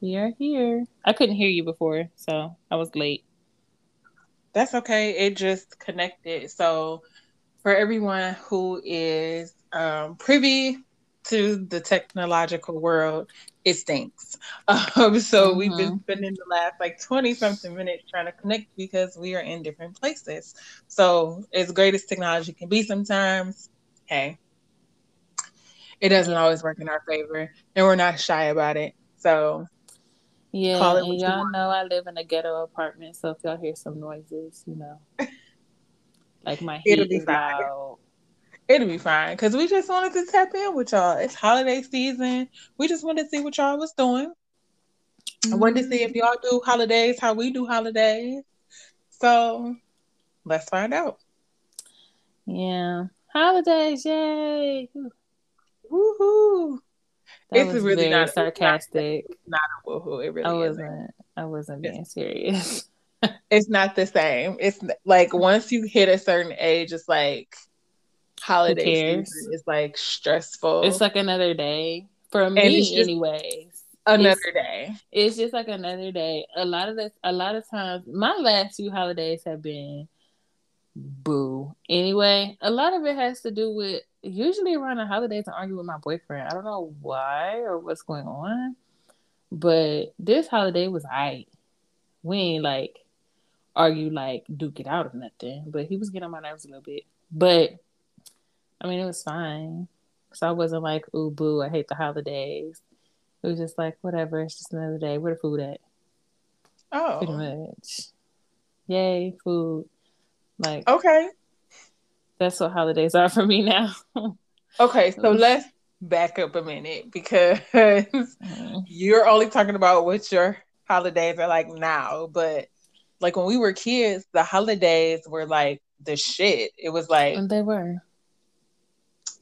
We are here. I couldn't hear you before, so I was late. That's okay. It just connected. So, for everyone who is um, privy to the technological world, it stinks. Um, so, mm-hmm. we've been mm-hmm. spending the last like 20 something minutes trying to connect because we are in different places. So, as great as technology can be sometimes, hey, it doesn't always work in our favor, and we're not shy about it. So, yeah, and y'all know I live in a ghetto apartment, so if y'all hear some noises, you know, like my heat It'll be fine. Loud. It'll be fine because we just wanted to tap in with y'all. It's holiday season. We just wanted to see what y'all was doing. Mm-hmm. I wanted to see if mm-hmm. y'all do holidays how we do holidays. So let's find out. Yeah, holidays! Yay! Woohoo! That it's really not sarcastic. Not, not a woohoo. It really I wasn't. Isn't. I wasn't being serious. it's not the same. It's like once you hit a certain age, it's like holiday season is like stressful. It's like another day for and me, anyways. Another it's, day. It's just like another day. A lot of this, a lot of times, my last few holidays have been boo. Anyway, a lot of it has to do with usually around the holidays I argue with my boyfriend. I don't know why or what's going on. But this holiday was I. We ain't like argue like duke it out or nothing. But he was getting on my nerves a little bit. But I mean it was fine. So I wasn't like, ooh boo, I hate the holidays. It was just like, whatever, it's just another day. Where the food at? Oh. Pretty much. Yay, food. Like Okay that's what holidays are for me now. okay, so let's back up a minute because mm-hmm. you're only talking about what your holidays are like now, but like when we were kids, the holidays were like the shit. It was like and they were.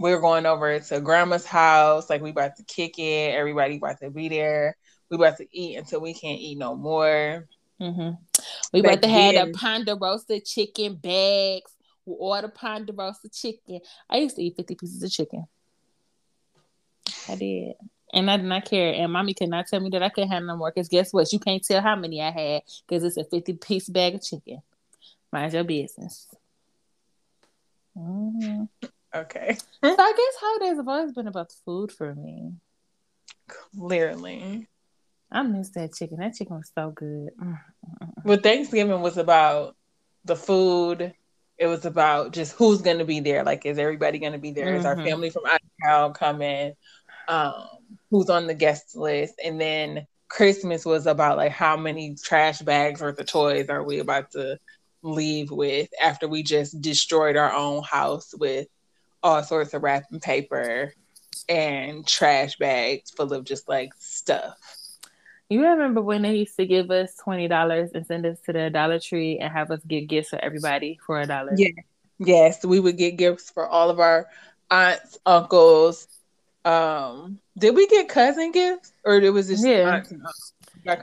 We were going over to grandma's house, like we about to kick it. Everybody about to be there. We about to eat until we can't eat no more. Mm-hmm. We about to have a ponderosa chicken bags order ponderosa chicken. I used to eat 50 pieces of chicken. I did. And I did not care. And mommy could not tell me that I couldn't have no more. Because guess what? You can't tell how many I had because it's a 50 piece bag of chicken. Mind your business. Mm-hmm. Okay. so I guess holidays have always been about food for me. Clearly. I miss that chicken. That chicken was so good. Well, Thanksgiving was about the food it was about just who's going to be there. Like, is everybody going to be there? Mm-hmm. Is our mm-hmm. family from out of town coming? Um, who's on the guest list? And then Christmas was about like how many trash bags worth of toys are we about to leave with after we just destroyed our own house with all sorts of wrapping paper and trash bags full of just like stuff. You remember when they used to give us twenty dollars and send us to the Dollar Tree and have us get gifts for everybody for a dollar? Yeah. Yes, we would get gifts for all of our aunts, uncles. Um, did we get cousin gifts or it was just yeah. aunts and uncles?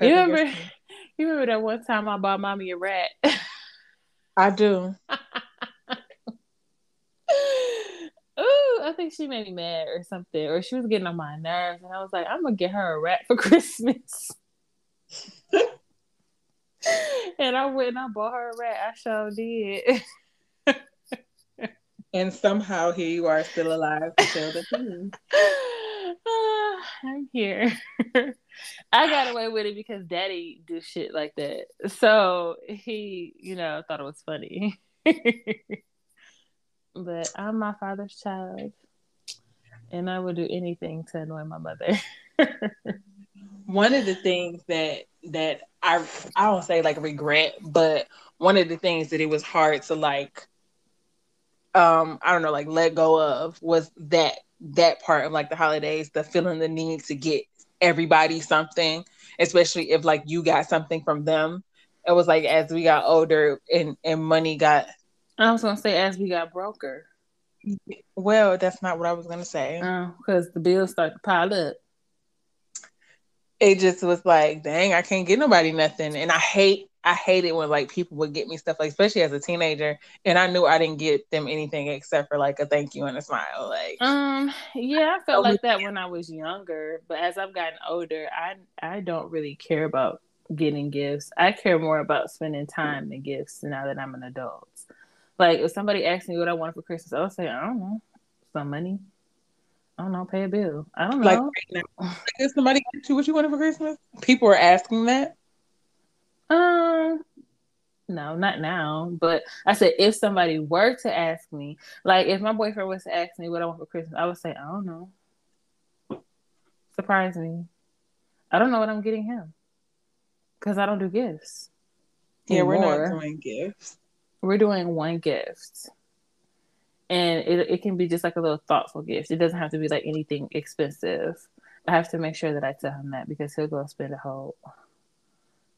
You remember? Gifts. You remember that one time I bought mommy a rat? I do. Ooh, I think she made me mad or something, or she was getting on my nerves, and I was like, I'm gonna get her a rat for Christmas. and I went and I bought her a rat. I sure did. and somehow here you are still alive to tell the. Uh, I'm here. I got away with it because daddy do shit like that. So he, you know, thought it was funny. But I'm my father's child, and I would do anything to annoy my mother. one of the things that that I I don't say like regret, but one of the things that it was hard to like um I don't know like let go of was that that part of like the holidays, the feeling the need to get everybody something, especially if like you got something from them. It was like as we got older and and money got I was gonna say as we got broker. Well, that's not what I was gonna say. because oh, the bills start to pile up. It just was like, dang, I can't get nobody nothing, and I hate, I hate it when like people would get me stuff like especially as a teenager and I knew I didn't get them anything except for like a thank you and a smile. Like um yeah, I felt like that when I was younger, but as I've gotten older, I I don't really care about getting gifts. I care more about spending time than gifts now that I'm an adult. Like if somebody asks me what I want for Christmas, I'll say, I don't know, some money. I don't know, pay a bill. I don't know. Like, if somebody asked you what you wanted for Christmas, people are asking that. Um, no, not now. But I said if somebody were to ask me, like if my boyfriend was to ask me what I want for Christmas, I would say I don't know. Surprise me. I don't know what I'm getting him because I don't do gifts. Yeah, anymore. we're not doing gifts. We're doing one gift, and it it can be just like a little thoughtful gift. It doesn't have to be like anything expensive. I have to make sure that I tell him that because he'll go spend a whole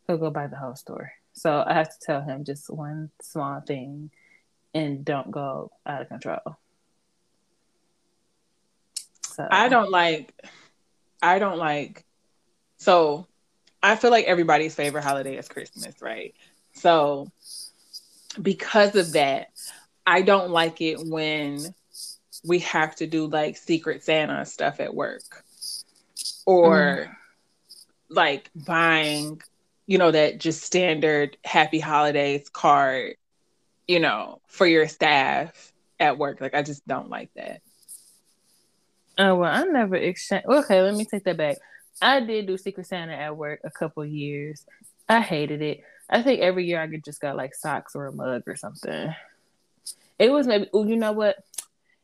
he'll go buy the whole store. So I have to tell him just one small thing and don't go out of control. So I don't like I don't like so I feel like everybody's favorite holiday is Christmas, right? So because of that, I don't like it when we have to do like secret Santa stuff at work or mm. like buying you know, that just standard happy holidays card, you know, for your staff at work. Like I just don't like that. Oh well, I never exchange. Okay, let me take that back. I did do Secret Santa at work a couple years. I hated it. I think every year I could just got like socks or a mug or something. It was maybe. Oh, you know what?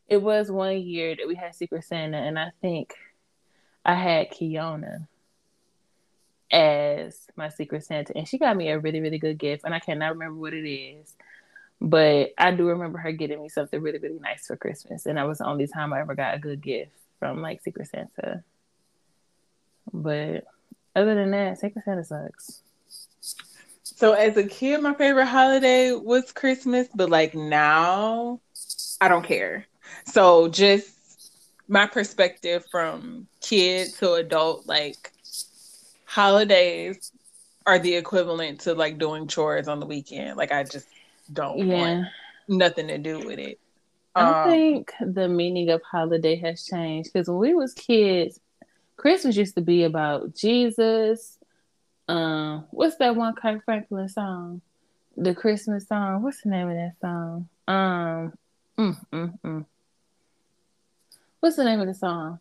It was one year that we had Secret Santa, and I think I had Kiona as my Secret Santa, and she got me a really, really good gift, and I cannot remember what it is, but I do remember her getting me something really, really nice for Christmas, and that was the only time I ever got a good gift from like Secret Santa. But other than that, Secret Santa sucks. So as a kid, my favorite holiday was Christmas, but like now, I don't care. So just my perspective from kid to adult, like holidays are the equivalent to like doing chores on the weekend. Like I just don't yeah. want nothing to do with it. I um, think the meaning of holiday has changed because when we was kids, Christmas used to be about Jesus. Um, what's that one Kirk Franklin song? The Christmas song. What's the name of that song? Um, mm, mm, mm. what's the name of the song?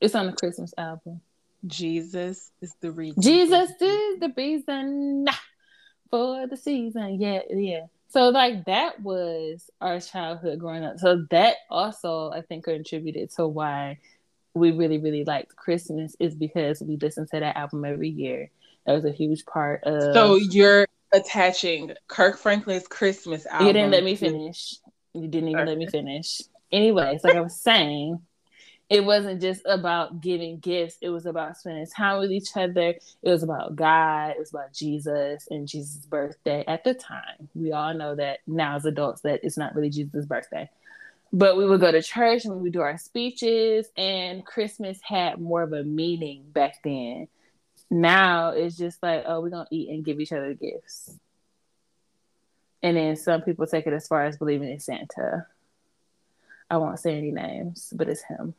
It's on the Christmas album. Jesus is the reason. Jesus is the reason for the season. Yeah, yeah. So like that was our childhood growing up. So that also I think contributed to why we really really liked Christmas is because we listened to that album every year. That was a huge part of. So you're attaching Kirk Franklin's Christmas album. You didn't let me finish. You didn't even let me finish. Anyways, like I was saying, it wasn't just about giving gifts it was about spending time with each other it was about god it was about jesus and jesus birthday at the time we all know that now as adults that it's not really jesus birthday but we would go to church and we would do our speeches and christmas had more of a meaning back then now it's just like oh we're gonna eat and give each other gifts and then some people take it as far as believing in santa i won't say any names but it's him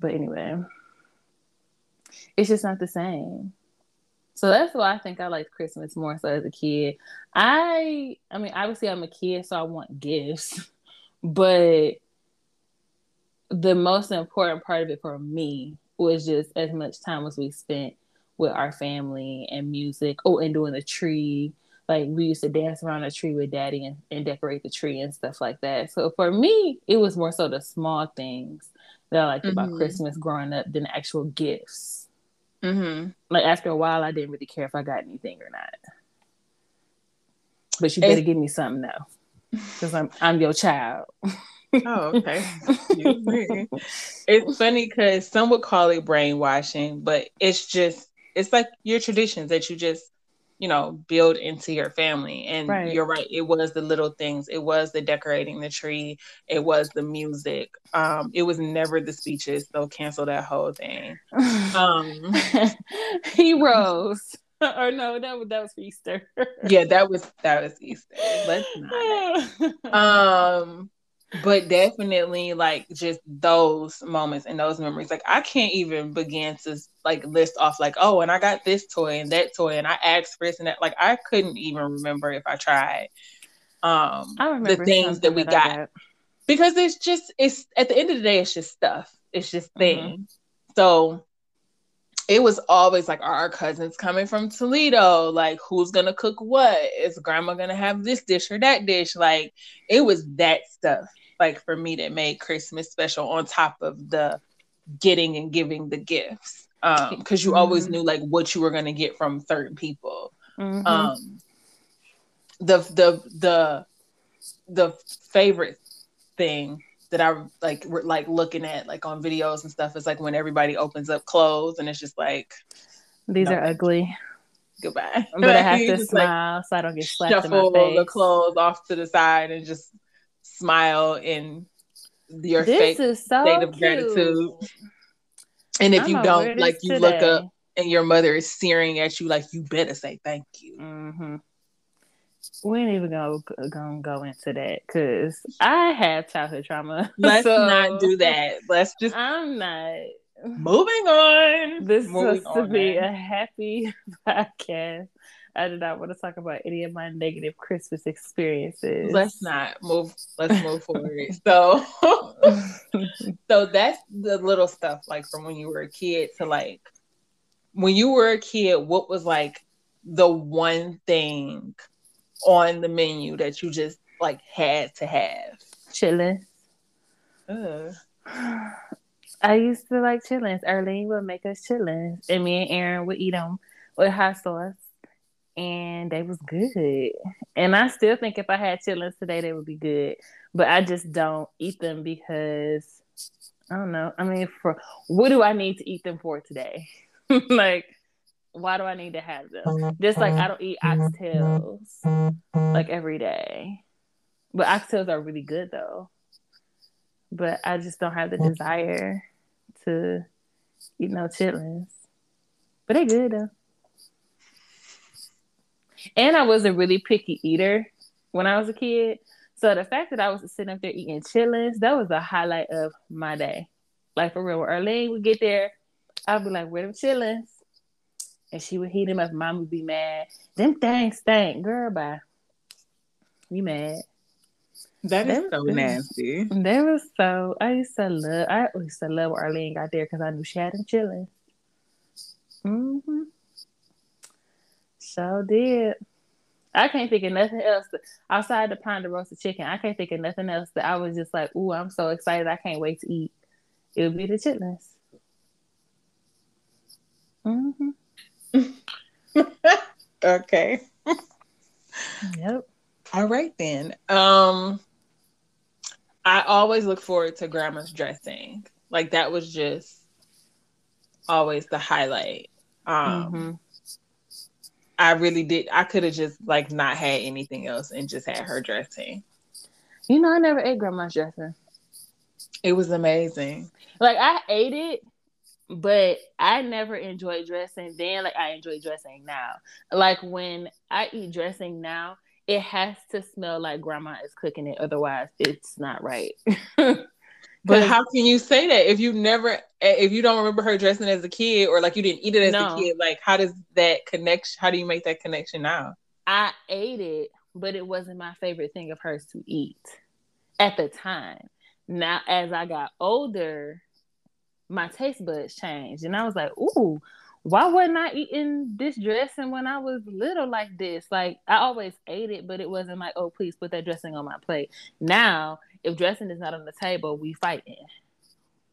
but anyway, it's just not the same. So that's why I think I liked Christmas more so as a kid. I I mean, obviously I'm a kid, so I want gifts, but the most important part of it for me was just as much time as we spent with our family and music. Oh, and doing the tree. Like we used to dance around the tree with daddy and, and decorate the tree and stuff like that. So for me, it was more so the small things that I liked mm-hmm. about Christmas growing up than actual gifts. Mm-hmm. Like after a while, I didn't really care if I got anything or not. But you better it's... give me something though, because I'm I'm your child. oh, okay. it's funny because some would call it brainwashing, but it's just it's like your traditions that you just you know build into your family and right. you're right it was the little things it was the decorating the tree it was the music um it was never the speeches they'll cancel that whole thing um heroes or no, that was that was Easter. yeah, that was that was Easter. Let's not. um, but definitely like just those moments and those memories. Like I can't even begin to like list off like, oh, and I got this toy and that toy, and I asked for this and that. Like I couldn't even remember if I tried. Um, I remember the things that we that got because it's just it's at the end of the day, it's just stuff. It's just mm-hmm. things. Mm-hmm. So it was always like, are our cousins coming from Toledo? Like, who's gonna cook what? Is grandma gonna have this dish or that dish? Like, it was that stuff, like for me that made Christmas special on top of the getting and giving the gifts. Um, because you mm-hmm. always knew like what you were gonna get from certain people. Mm-hmm. Um the the the the favorite thing that I like we're like looking at like on videos and stuff is like when everybody opens up clothes and it's just like these no, are ugly. Goodbye. But I have to smile like, so I don't get slapped in my face. the clothes off to the side and just smile in your this fake is so state of cute. gratitude. And if I'm you don't, like you today. look up and your mother is staring at you, like you better say thank you. Mm-hmm we ain't even gonna, gonna go into that because I have childhood trauma. Let's so not do that. Let's just. I'm not. Moving on. This is supposed to be a happy podcast. I did not want to talk about any of my negative Christmas experiences. Let's not move. Let's move forward. So, so that's the little stuff like from when you were a kid to like when you were a kid. What was like the one thing on the menu that you just like had to have? Chitlins. Uh. I used to like chitlins. Early would make us chitlins, and me and Aaron would eat them with hot sauce, and they was good. And I still think if I had chitlins today, they would be good. But I just don't eat them because I don't know. I mean, for what do I need to eat them for today? like why do I need to have them? Just like I don't eat oxtails like every day. But oxtails are really good though. But I just don't have the desire to eat no chitlins. But they good though. And I was a really picky eater when I was a kid. So the fact that I was sitting up there eating chitlins, that was the highlight of my day. Like for real, when Arlene would get there, I'd be like, where them chitlins? and she would heat them up. Mom would be mad. Them things stink, girl. Bye. You mad? That is so nasty. They was so. I used to love. I used to love when Arlene got there because I knew she had them chitlins. Mm-hmm. So did. I can't think of nothing else outside the roasted chicken. I can't think of nothing else that I was just like, "Ooh, I'm so excited! I can't wait to eat." It would be the chitlins. Mm-hmm. okay. Yep. All right then. Um I always look forward to grandma's dressing. Like that was just always the highlight. Um mm-hmm. I really did I could have just like not had anything else and just had her dressing. You know, I never ate grandma's dressing. It was amazing. Like I ate it, but I never enjoyed dressing then like I enjoy dressing now. Like when I eat dressing now, it has to smell like grandma is cooking it, otherwise it's not right. but how can you say that if you never eh, if you don't remember her dressing as a kid or like you didn't eat it as no. a kid, like how does that connection how do you make that connection now? I ate it, but it wasn't my favorite thing of hers to eat at the time. Now as I got older, my taste buds changed. And I was like, ooh, why wasn't I eating this dressing when I was little like this? Like I always ate it, but it wasn't like, oh, please put that dressing on my plate. Now, if dressing is not on the table, we fighting.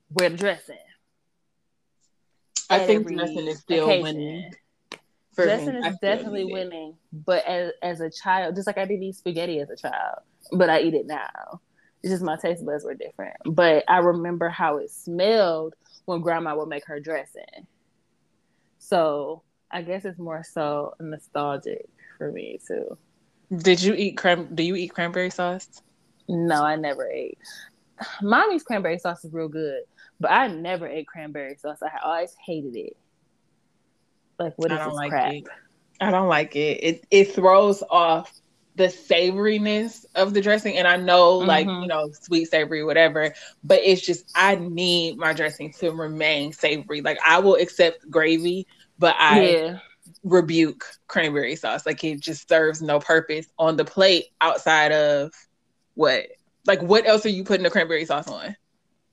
Where the dressing? I think dressing is still occasion. winning. Dressing is definitely winning, but as as a child, just like I didn't eat spaghetti as a child, but I eat it now. It's just my taste buds were different. But I remember how it smelled when grandma would make her dressing. So I guess it's more so nostalgic for me too. Did you eat cran? Do you eat cranberry sauce? No, I never ate. Mommy's cranberry sauce is real good, but I never ate cranberry sauce. I always hated it. Like what is this like crap? It. I don't like it. It it throws off the savoriness of the dressing. And I know, mm-hmm. like, you know, sweet, savory, whatever, but it's just, I need my dressing to remain savory. Like, I will accept gravy, but I yeah. rebuke cranberry sauce. Like, it just serves no purpose on the plate outside of what? Like, what else are you putting the cranberry sauce on?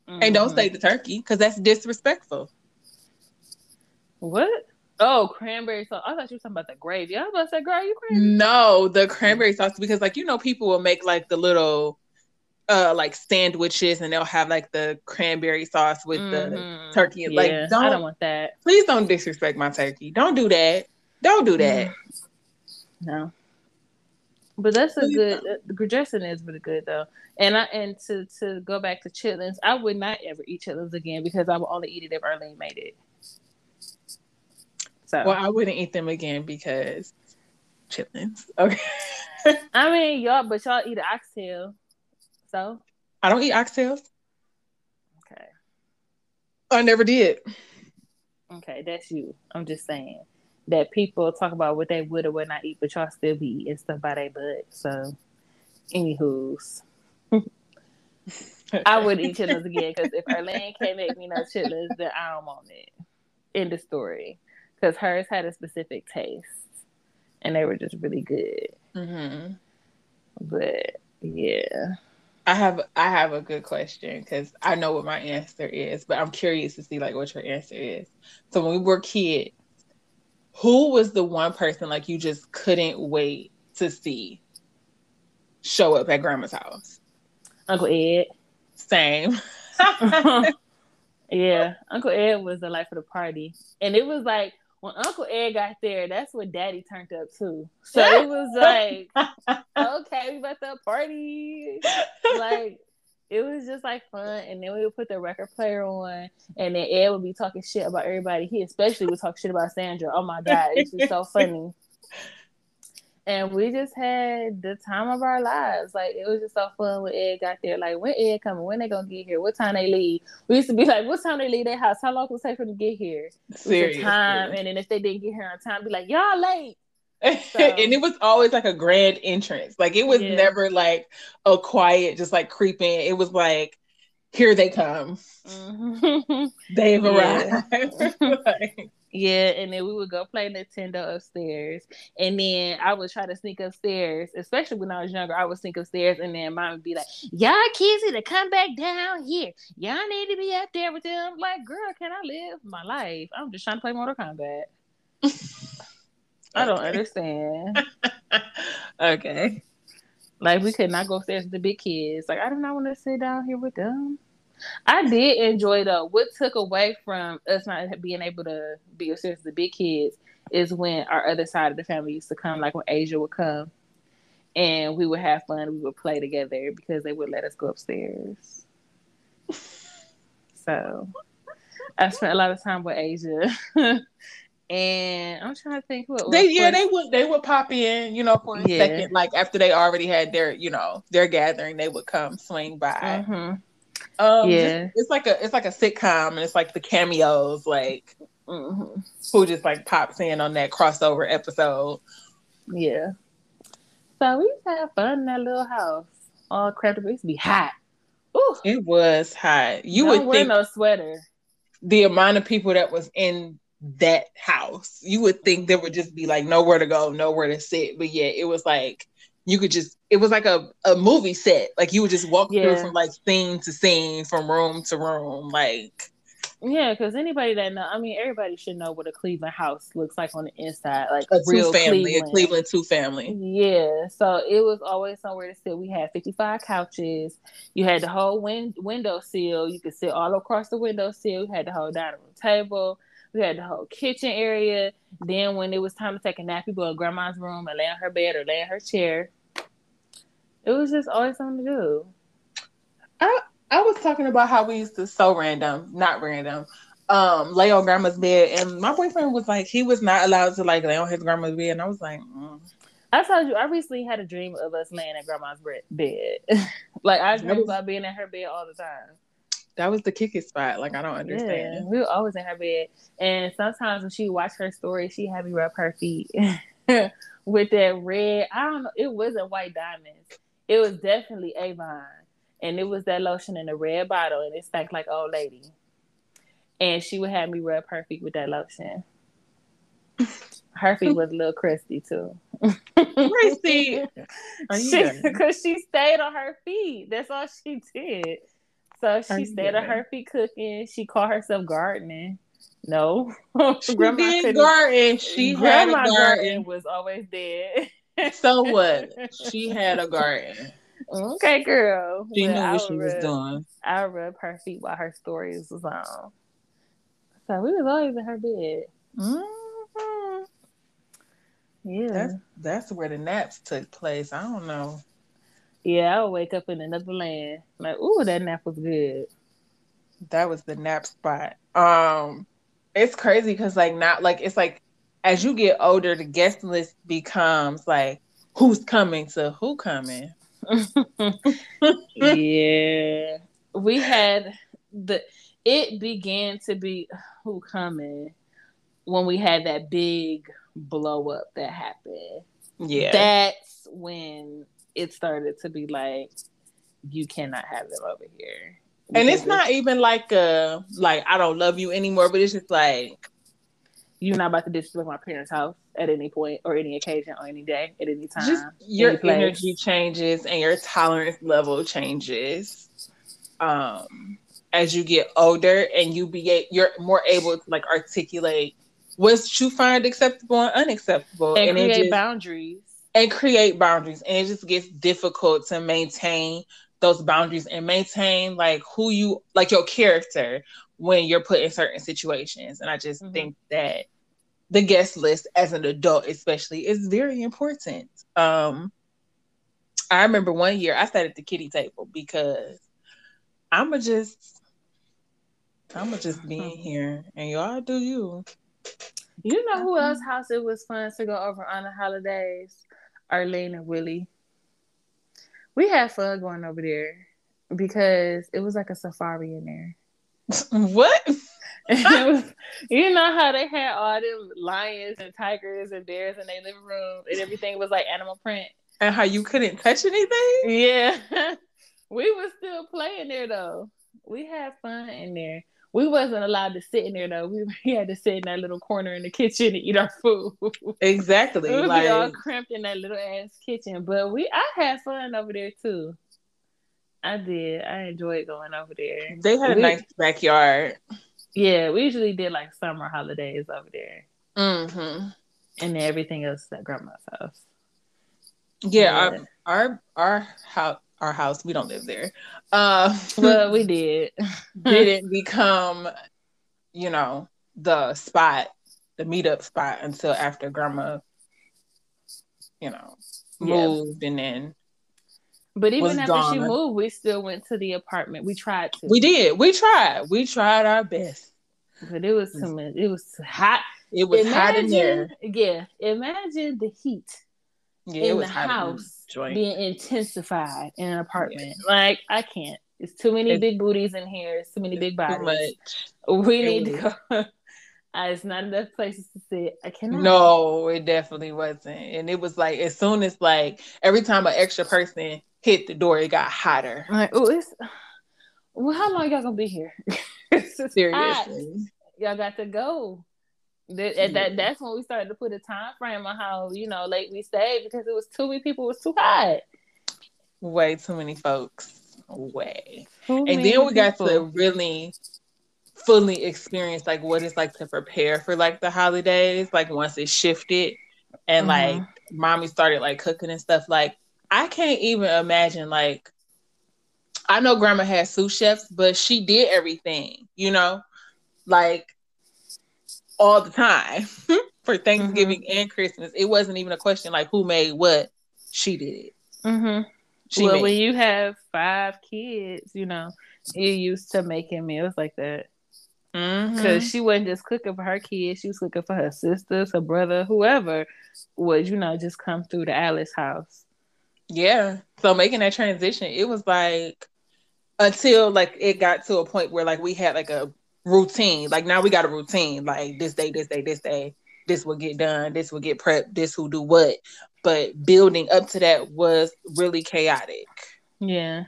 Mm-hmm. And don't say mm-hmm. the turkey because that's disrespectful. What? Oh, cranberry sauce. I thought you were talking about the gravy. I was about to say, girl, you crazy? No, the cranberry sauce because like you know people will make like the little uh like sandwiches and they'll have like the cranberry sauce with mm-hmm. the turkey. Yeah, like don't I don't want that. Please don't disrespect my turkey. Don't do that. Don't do that. No. But that's a good dressing uh, is really good though. And I and to to go back to chitlins, I would not ever eat chitlins again because I would only eat it if Arlene made it. So well, I wouldn't eat them again because chitlins. Okay. I mean, y'all, but y'all eat oxtail, so I don't eat oxtails. Okay. I never did. Okay, that's you. I'm just saying that people talk about what they would or would not eat, but y'all still be eating stuff by their butt. So, anywho's. I would eat chitlins again because if Arlene can't make me no chitlins, then I don't want it. End of story because hers had a specific taste and they were just really good. Mm-hmm. But yeah. I have I have a good question because I know what my answer is, but I'm curious to see like what your answer is. So when we were kids, who was the one person like you just couldn't wait to see show up at grandma's house? Uncle Ed. Same. yeah, Uncle Ed was the life of the party, and it was like when Uncle Ed got there, that's when Daddy turned up too. So it was like, okay, we about to party. Like it was just like fun. And then we would put the record player on, and then Ed would be talking shit about everybody. He especially would talk shit about Sandra. Oh my god, it's just so funny and we just had the time of our lives. Like it was just so fun when Ed got there. Like when Ed coming, when they gonna get here, what time they leave. We used to be like, what time they leave their house? How long will it take for them to get here? Serious time, and then if they didn't get here on time, be like, y'all late. So, and it was always like a grand entrance. Like it was yeah. never like a quiet, just like creeping. It was like, here they come. Mm-hmm. They've arrived. like, yeah, and then we would go play Nintendo upstairs, and then I would try to sneak upstairs. Especially when I was younger, I would sneak upstairs, and then mom would be like, "Y'all kids need to come back down here. Y'all need to be up there with them." Like, girl, can I live my life? I'm just trying to play Mortal Kombat. I don't understand. okay. Like we could not go upstairs with the big kids. Like I do not want to sit down here with them. I did enjoy though. What took away from us not being able to be upstairs with the big kids is when our other side of the family used to come, like when Asia would come, and we would have fun. We would play together because they would let us go upstairs. so I spent a lot of time with Asia. and I'm trying to think what they yeah they would they would pop in you know for a yeah. second like after they already had their you know their gathering they would come swing by. Mm-hmm. Um, yeah, just, it's like a it's like a sitcom, and it's like the cameos, like mm-hmm. who just like pops in on that crossover episode. Yeah. So we used to have fun in that little house. All crap, it used to be hot. Ooh. It was hot. You Don't would wear think no sweater. The amount of people that was in that house, you would think there would just be like nowhere to go, nowhere to sit. But yeah, it was like you could just it was like a, a movie set. Like you would just walk yeah. through from like scene to scene, from room to room. Like yeah, because anybody that know, I mean, everybody should know what a Cleveland house looks like on the inside, like a real family, Cleveland. a Cleveland two family. Yeah, so it was always somewhere to sit. We had fifty five couches. You had the whole win- window sill. You could sit all across the window sill. You had the whole dining room table. We had the whole kitchen area. Then when it was time to take a nap, you go to grandma's room and lay on her bed or lay in her chair. It was just always something to do. I I was talking about how we used to so random, not random, um, lay on grandma's bed, and my boyfriend was like, he was not allowed to like lay on his grandma's bed, and I was like, mm. I told you, I recently had a dream of us laying at grandma's bed. like I dream about being in her bed all the time. That was the kicking spot. Like I don't understand. Yeah, we were always in her bed, and sometimes when she watched her story, she had me rub her feet. with that red. I don't know. It wasn't white diamonds. It was definitely Avon, and it was that lotion in a red bottle, and it stank like old lady. And she would have me rub her feet with that lotion. Her feet was a little crusty too. Crusty, because she, she stayed on her feet. That's all she did. So she stayed on her feet cooking. She called herself gardening. No, she grandma did garden. She grandma had a garden. garden. Was always dead. so what? She had a garden. Okay, girl. She knew what she was doing. I rub her feet while her stories was on. So we was always in her bed. Mm-hmm. Yeah, that's that's where the naps took place. I don't know. Yeah, I'll wake up in another land. Like, ooh, that nap was good. That was the nap spot. Um, it's crazy because like not like it's like as you get older, the guest list becomes like who's coming to who coming. yeah, we had the. It began to be who coming when we had that big blow up that happened. Yeah, that's when it started to be like, you cannot have them over here. And it's not even like a like I don't love you anymore, but it's just like you're not about to disrespect my parents' house at any point or any occasion or any day at any time. Just your energy changes and your tolerance level changes. Um as you get older and you be you're more able to like articulate what you find acceptable and unacceptable and, and create just, boundaries and create boundaries and it just gets difficult to maintain those boundaries and maintain like who you like your character when you're put in certain situations. And i just mm-hmm. think that the guest list as an adult especially is very important. Um i remember one year i sat at the kitty table because i'ma just i'ma just be in mm-hmm. here and y'all do you. You know who else house it was fun to go over on the holidays Arlene and Willie. We had fun going over there because it was like a safari in there. what? was, you know how they had all them lions and tigers and bears in their living room and everything was like animal print. And how you couldn't touch anything? Yeah. we were still playing there though. We had fun in there we wasn't allowed to sit in there though. We, we had to sit in that little corner in the kitchen and eat our food. Exactly. we like... all cramped in that little ass kitchen. But we I had fun over there too. I did. I enjoyed going over there. They had a we, nice backyard. Yeah, we usually did like summer holidays over there. Mm-hmm. And everything else at grandma's house. Yeah, yeah. our our our house our house. We don't live there. Uh, well, we did. didn't become, you know, the spot, the meetup spot until after grandma, you know, moved yeah. and then. But even after gone. she moved, we still went to the apartment. We tried to. We did. We tried. We tried our best. But it was too much. It was hot. It was imagine, hot in there. Yeah. Imagine the heat yeah, in the house being intensified in an apartment. Yeah. Like I can't. It's too many big booties in here. It's too many big bodies. We it need was. to go. Uh, it's not enough places to sit. I cannot. No, it definitely wasn't. And it was like as soon as like every time an extra person hit the door, it got hotter. I'm like, oh, it's well, how long y'all gonna be here? Seriously, hot. y'all got to go. That, yeah. that that's when we started to put a time frame on how you know late we stayed because it was too many people. It was too hot. Way too many folks. Way. Too and then we got people. to really fully experience like what it's like to prepare for like the holidays. Like once it shifted and mm-hmm. like mommy started like cooking and stuff. Like I can't even imagine like I know grandma had sous chefs, but she did everything, you know? Like all the time for Thanksgiving mm-hmm. and Christmas. It wasn't even a question like who made what. She did it. Mm-hmm. She well, made. when you have five kids, you know, you're used to making meals like that. Because mm-hmm. she wasn't just cooking for her kids, she was cooking for her sisters, her brother, whoever would, you know, just come through the Alice house. Yeah. So making that transition, it was like until like it got to a point where like we had like a routine. Like now we got a routine. Like this day, this day, this day. this will get done, this will get prepped, this will do what. But building up to that was really chaotic. Yeah.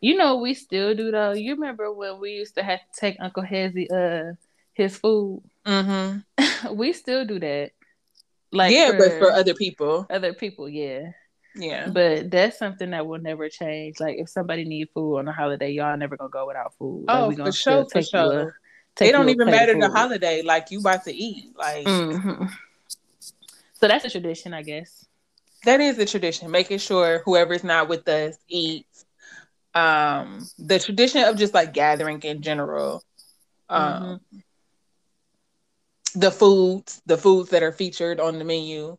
You know we still do though. You remember when we used to have to take Uncle Hezzy uh his food? Mm-hmm. we still do that. Like yeah, for but for other people, other people, yeah, yeah. But that's something that will never change. Like if somebody need food on a holiday, y'all never gonna go without food. Like, oh, for sure, for sure. It don't even matter the holiday. Like you about to eat, like. Mm-hmm. So that's a tradition, I guess. That is a tradition. Making sure whoever's not with us eats. Um, the tradition of just like gathering in general. Um, mm-hmm the foods, the foods that are featured on the menu.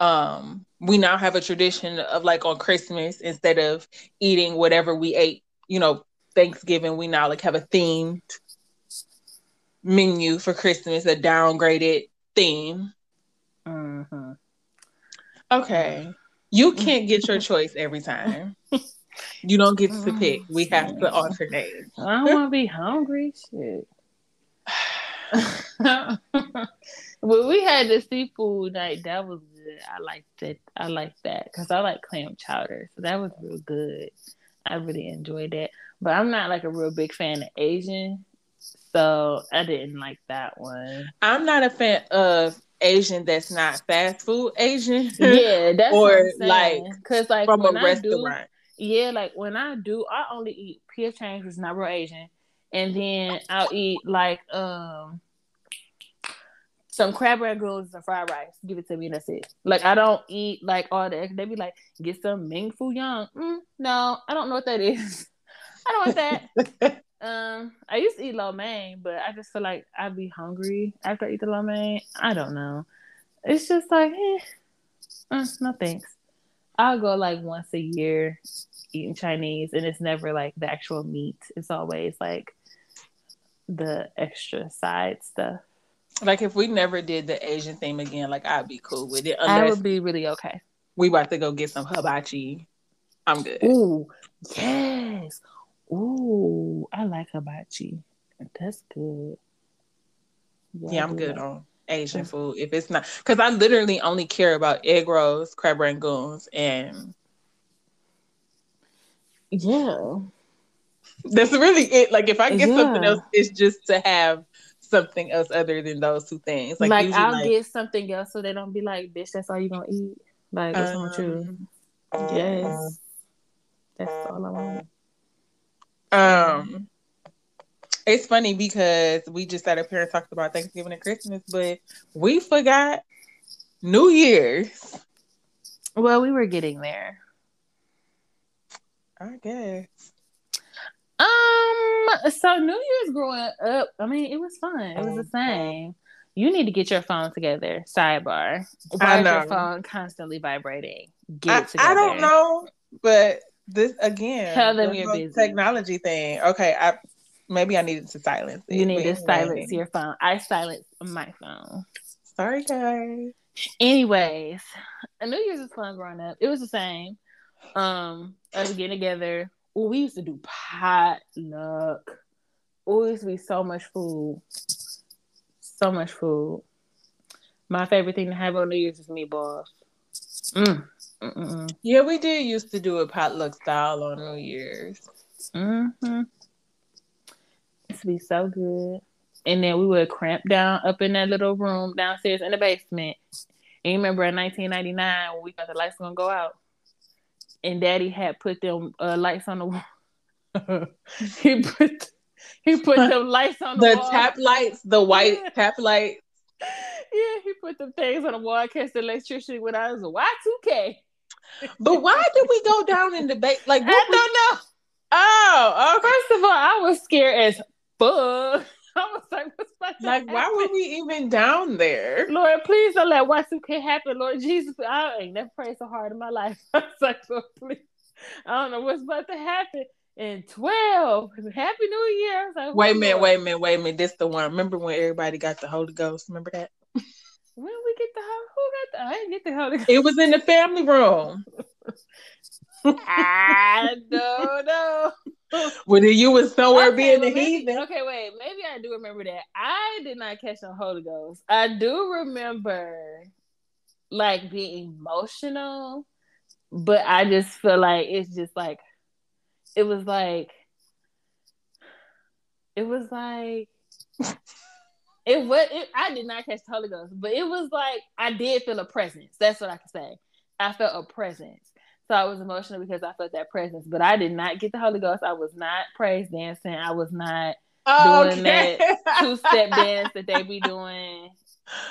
Um, we now have a tradition of like on Christmas, instead of eating whatever we ate, you know, Thanksgiving, we now like have a themed menu for Christmas, a downgraded theme. Mm-hmm. Okay. You can't get your choice every time. You don't get to pick. We have to alternate. I don't want to be hungry. Shit. well, we had the seafood night. That was good. I liked it. I liked that because I like clam chowder. So that was real good. I really enjoyed that. But I'm not like a real big fan of Asian. So I didn't like that one. I'm not a fan of Asian that's not fast food Asian. Yeah, that's or like because like from a restaurant. Do, yeah, like when I do, I only eat P.F. Chang's, which is not real Asian, and then I'll eat like um some crab rangoons and some fried rice. Give it to me. And that's it. Like I don't eat like all the. They be like, get some Ming Fu Young. Mm, no, I don't know what that is. I don't want that. um, I used to eat lo mein, but I just feel like I'd be hungry after I eat the lo mein. I don't know. It's just like, eh, uh, no thanks. I'll go like once a year eating Chinese, and it's never like the actual meat. It's always like the extra side stuff. Like if we never did the Asian theme again, like I'd be cool with it. I would be really okay. We about to go get some hibachi. I'm good. Ooh, yes. Ooh, I like hibachi. That's good. Yeah, yeah I'm good that. on Asian mm. food. If it's not, because I literally only care about egg rolls, crab rangoons, and yeah, that's really it. Like if I get yeah. something else, it's just to have something else other than those two things. Like, like I'll like, get something else so they don't be like, bitch, that's all you gonna eat. Like that's um, wrong with you? Um, yes. That's all I want. Um it's funny because we just sat up here and talked about Thanksgiving and Christmas, but we forgot New Year's. Well, we were getting there. I guess. Um, so New Year's growing up, I mean, it was fun. It was the same. You need to get your phone together. Sidebar. Why is your phone constantly vibrating? Get I. I don't know, but this again. Tell them you're busy. Technology thing. Okay, I maybe I needed to silence it. You need to silence your phone. I silence my phone. Sorry, guys. Anyways, a New Year's was fun growing up. It was the same. Um, us getting together, Ooh, we used to do potluck. Ooh, it used to be so much food. So much food. My favorite thing to have on New Year's is meatballs. Mm. Mm-mm. Yeah, we did used to do a potluck style on New Year's. Mm-hmm. It used to be so good. And then we would cramp down up in that little room downstairs in the basement. And you remember in 1999 when we thought the lights were gonna go out? And daddy had put them uh, lights on the wall. he put he put them lights on the, the wall. tap lights, the white yeah. tap lights. Yeah, he put them things on the wall in case the electricity went out. It was a Y2K. But why did we go down in the bay? Like, I don't know. Oh, okay. First of all, I was scared as fuck. I was like, what's about to Like, why were we even down there? Lord, please don't let Y2K happen. Lord Jesus, I ain't never prayed so hard in my life. I was like, Lord, please. I don't know what's about to happen. In 12, Happy New Year. Like, wait a minute, wait a minute, wait a minute. This the one. Remember when everybody got the Holy Ghost? Remember that? When we get the who got the I didn't get the Holy Ghost. It was in the family room. I don't know. when you was somewhere Okay, being well, a heathen. Okay, wait. Maybe I do remember that. I did not catch the Holy Ghost. I do remember like being emotional, but I just feel like it's just like it was like it was like it was it, I did not catch the Holy Ghost, but it was like I did feel a presence. That's what I can say. I felt a presence. So I was emotional because I felt that presence, but I did not get the Holy Ghost. I was not praise dancing. I was not doing that two step dance that they be doing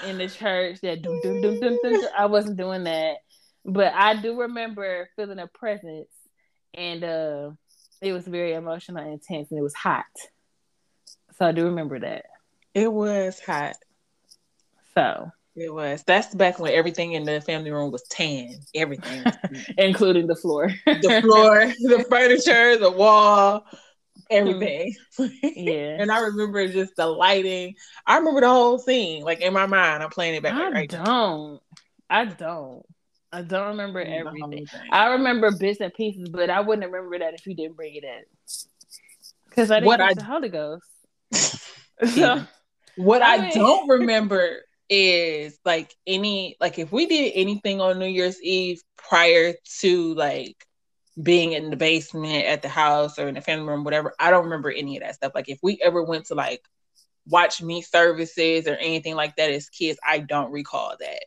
in the church. That. I wasn't doing that, but I do remember feeling a presence, and uh, it was very emotional and intense, and it was hot. So I do remember that. It was hot. So, It was. That's back when everything in the family room was tan. Everything. including the floor. the floor, the furniture, the wall, everything. yeah. and I remember just the lighting. I remember the whole scene. Like in my mind, I'm playing it back I right don't. I don't. I don't remember now. Whole everything. I remember bits and pieces, but I wouldn't remember that if you didn't bring it in. Because I didn't What I- the Holy Ghost. Yeah. What I, I don't remember is like any like if we did anything on New Year's Eve prior to like being in the basement at the house or in the family room, whatever. I don't remember any of that stuff. Like if we ever went to like watch night services or anything like that as kids, I don't recall that.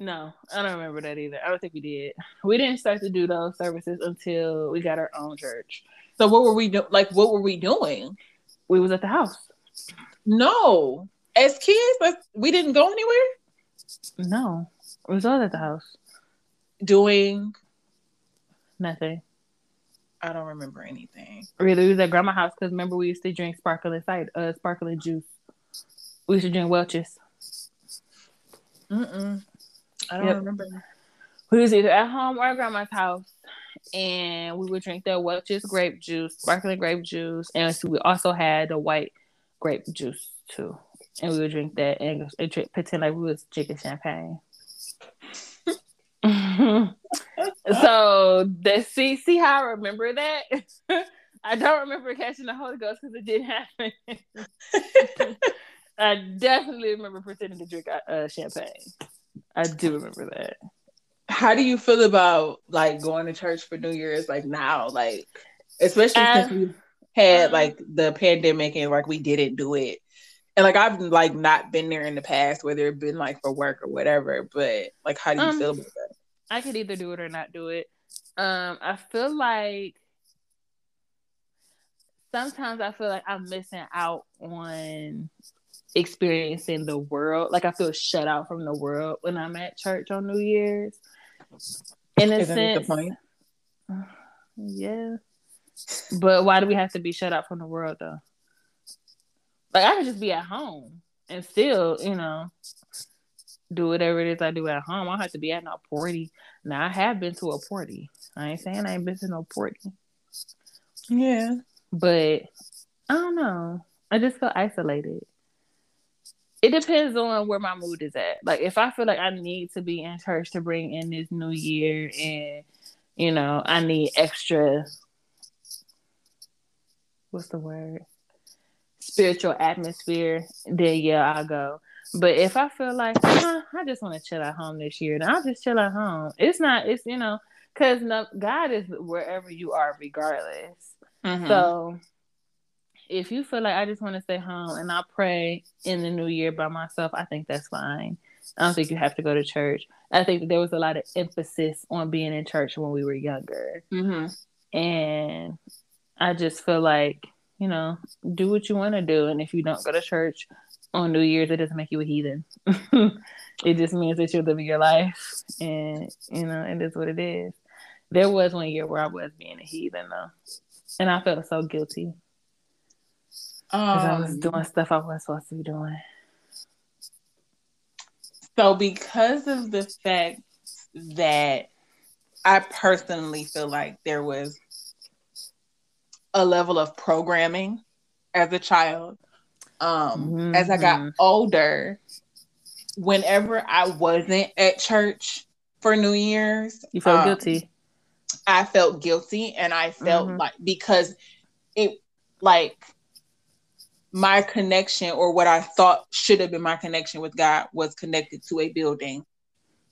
No, I don't remember that either. I don't think we did. We didn't start to do those services until we got our own church. So what were we doing? Like what were we doing? We was at the house. No, as kids, like we didn't go anywhere. No, it was all at the house. Doing, Nothing. I don't remember anything. Really, we was at grandma's house because remember we used to drink sparkling cider, uh, sparkling juice. We used to drink Welch's. Mm-mm. I don't Yep. remember. We was either at home or at grandma's house, and we would drink their Welch's grape juice, sparkling grape juice, and we also had the white grape juice too. And we would drink that and, and drink, pretend like we was drinking champagne. so the see see how I remember that. I don't remember catching the Holy Ghost because it didn't happen. I definitely remember pretending to drink uh, champagne. I do remember that. How do you feel about like going to church for New Year's like now? Like especially Uh, since we had um, like the pandemic and like we didn't do it. And like I've like not been there in the past, whether it been like for work or whatever. But like how do you Um, feel about that? I could either do it or not do it. Um, I feel like sometimes I feel like I'm missing out on experiencing the world. Like I feel shut out from the world when I'm at church on New Year's. In a Isn't sense, the point? yeah. But why do we have to be shut out from the world though? Like I could just be at home and still, you know, do whatever it is I do at home. I don't have to be at no party. Now I have been to a party. I ain't saying I ain't been to no party. Yeah. But I don't know. I just feel isolated. It depends on where my mood is at. Like if I feel like I need to be in church to bring in this new year and you know, I need extra what's the word? Spiritual atmosphere, then yeah, I'll go. But if I feel like huh, I just want to chill at home this year, then I'll just chill at home. It's not, it's you know, because no, God is wherever you are, regardless. Mhm. So if you feel like I just want to stay home and I'll pray in the new year by myself, I think that's fine. I don't think you have to go to church. I think there was a lot of emphasis on being in church when we were younger. Mhm. And I just feel like, you know, do what you want to do. And if you don't go to church on New Year's, it doesn't make you a heathen. it just means that you're living your life. And, you know, it is what it is. There was one year where I was being a heathen, though. And I felt so guilty because I was Um, doing stuff I wasn't supposed to be doing. So, because of the fact that I personally feel like there was a level of programming as a child, um, as I got Mhm. older, whenever I wasn't at church for New Year's, You felt um, guilty. I felt guilty and I felt Mhm. like because it like my connection or what I thought should have been my connection with God was connected to a building,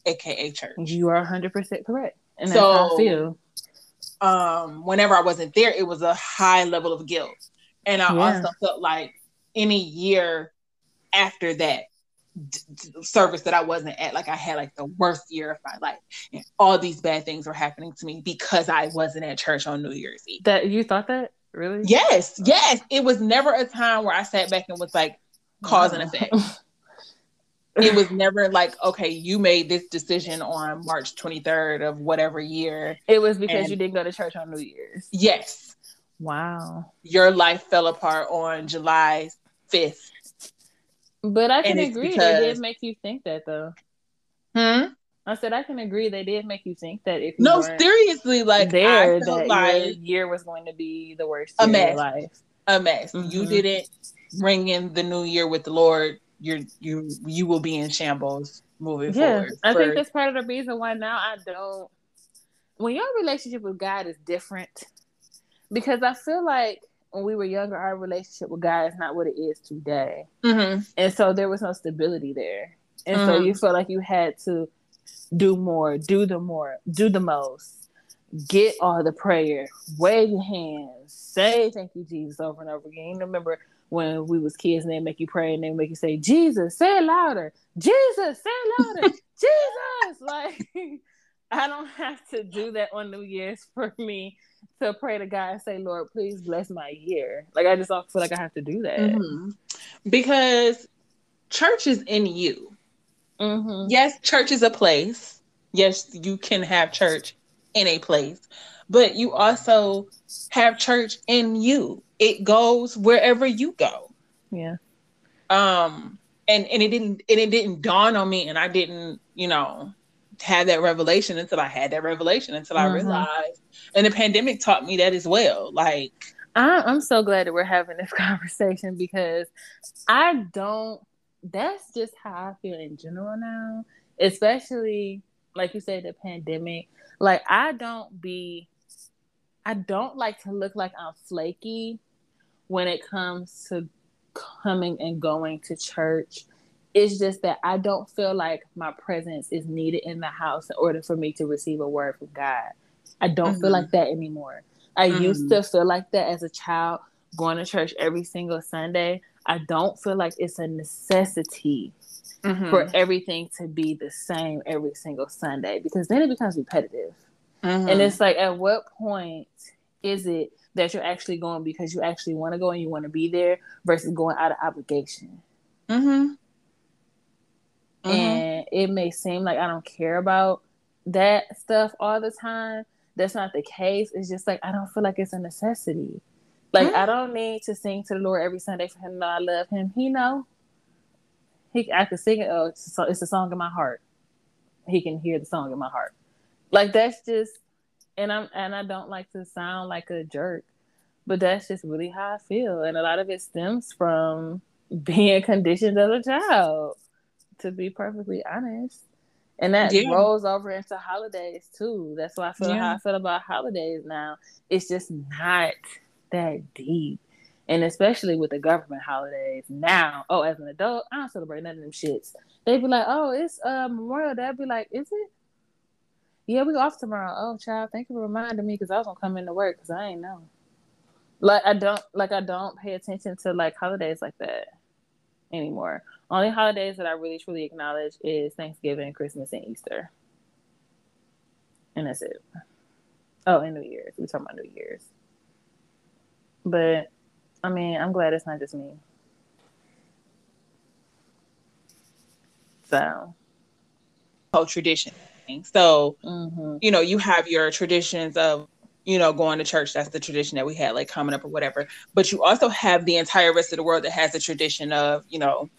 aka church. You are 100% correct. And that's so, how I feel. Um, whenever I wasn't there, it was a high level of guilt. And I yeah. also felt like any year after that d- service that I wasn't at, like I had like the worst year of my life. And all these bad things were happening to me because I wasn't at church on New Year's Eve. That you thought that? Really? Yes, yes. It was never a time where I sat back and was like cause and effect. it was never like, okay, you made this decision on March 23rd of whatever year. It was because and, you didn't go to church on New Year's. Yes. Wow. Your life fell apart on July 5th. But I can agree because... they did make you think that though. Hmm? I said I can agree they did make you think that if no seriously like there that like your year was going to be the worst a mess. life. A mess. Mm-hmm. You didn't ring in the new year with the Lord you're you you will be in shambles moving yeah, forward. I think that's part of the reason why now I don't. When your relationship with God is different, because I feel like when we were younger, our relationship with God is not what it is today, mm-hmm. and so there was no stability there, and mm-hmm. so you felt like you had to do more, do the more, do the most, get all the prayer, wave your hands, say thank you Jesus over and over again. You remember when we was kids and they make you pray and they make you say Jesus, say it louder, Jesus, say it louder, Jesus. Like I don't have to do that on New Year's for me to pray to God and say, Lord, please bless my year. Like I just don't feel like I have to do that mm-hmm. because church is in you. Mm-hmm. Yes, church is a place. Yes, you can have church in a place, but you also have church in you it goes wherever you go. Yeah. Um and and it didn't and it didn't dawn on me and I didn't, you know, have that revelation until I had that revelation until mm-hmm. I realized. And the pandemic taught me that as well. Like I, I'm so glad that we're having this conversation because I don't that's just how I feel in general now. Especially like you said, the pandemic. Like I don't be I don't like to look like I'm flaky when it comes to coming and going to church. It's just that I don't feel like my presence is needed in the house in order for me to receive a word from God. I don't mm-hmm. feel like that anymore. I mm-hmm. used to feel like that as a child, going to church every single Sunday. I don't feel like it's a necessity mm-hmm. for everything to be the same every single Sunday because then it becomes repetitive. And mm-hmm. it's like, at what point is it that you're actually going because you actually want to go and you want to be there versus going out of obligation. Mm-hmm. Mm-hmm. And it may seem like I don't care about that stuff all the time. That's not the case. It's just like I don't feel like it's a necessity. Like mm-hmm. I don't need to sing to the Lord every Sunday for him to know I love him. He know. He I could sing it. Oh, it's a, it's a song in my heart. He can hear the song in my heart. Like that's just and I'm and I don't like to sound like a jerk, but that's just really how I feel, and a lot of it stems from being conditioned as a child. To be perfectly honest, and that yeah. rolls over into holidays too. That's why I feel yeah. how I feel about holidays now. It's just not that deep. And especially with the government holidays now. Oh, as an adult, I don't celebrate none of them shits. They'd be like, "Oh, it's uh, Memorial Day." I'd be like, "Is it?" Yeah, we off tomorrow. Oh, child, thank you for reminding me because I was gonna come into work because I ain't know. Like I don't like I don't pay attention to like holidays like that anymore. Only holidays that I really truly acknowledge is Thanksgiving, Christmas, and Easter, and that's it. Oh, and New Year's. We talking about New Year's, but I mean, I'm glad it's not just me. So, whole tradition. So, mm-hmm. you know, you have your traditions of, you know, going to church. That's the tradition that we had, like coming up or whatever. But you also have the entire rest of the world that has the tradition of, you know,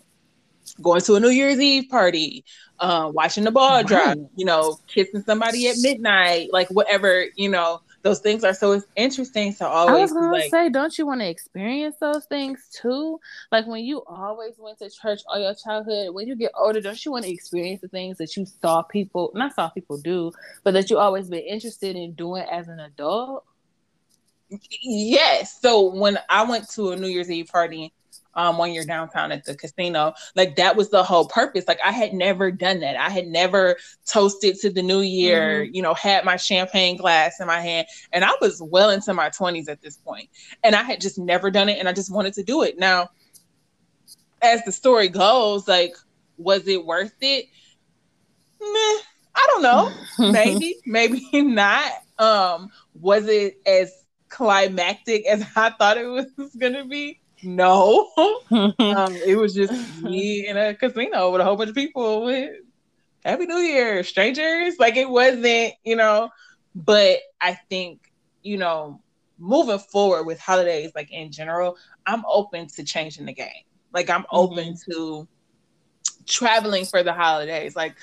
going to a New Year's Eve party, uh, watching the ball right. drop, you know, kissing somebody at midnight, like whatever, you know, those things are so interesting to always. I was gonna like, say, don't you want to experience those things too? Like when you always went to church all your childhood, when you get older, don't you want to experience the things that you saw people, not saw people do, but that you always been interested in doing as an adult? Yes. So when I went to a New Year's Eve party um, one year downtown at the casino. Like that was the whole purpose. Like I had never done that. I had never toasted to the new year, mm-hmm. you know, had my champagne glass in my hand. And I was well into my 20s at this point. And I had just never done it. And I just wanted to do it. Now, as the story goes, like, was it worth it? Meh, I don't know. maybe, maybe not. Um, was it as climactic as I thought it was gonna be? No, um, it was just me in a casino with a whole bunch of people with Happy New Year, strangers. Like it wasn't, you know. But I think, you know, moving forward with holidays, like in general, I'm open to changing the game. Like I'm open mm-hmm. to traveling for the holidays. Like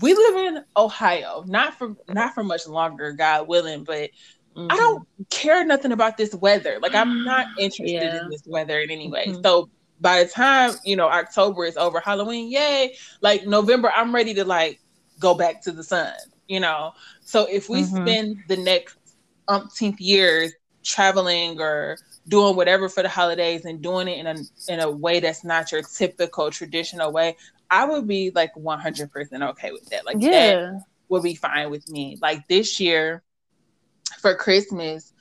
we live in Ohio, not for not for much longer, God willing, but Mm-hmm. I don't care nothing about this weather. Like I'm not interested yeah. in this weather in any way. Mm-hmm. So by the time you know October is over, Halloween, yay! Like November, I'm ready to like go back to the sun. You know. So if we mm-hmm. spend the next umpteenth years traveling or doing whatever for the holidays and doing it in a in a way that's not your typical traditional way, I would be like 100% okay with that. Like yeah. that would be fine with me. Like this year, for Christmas,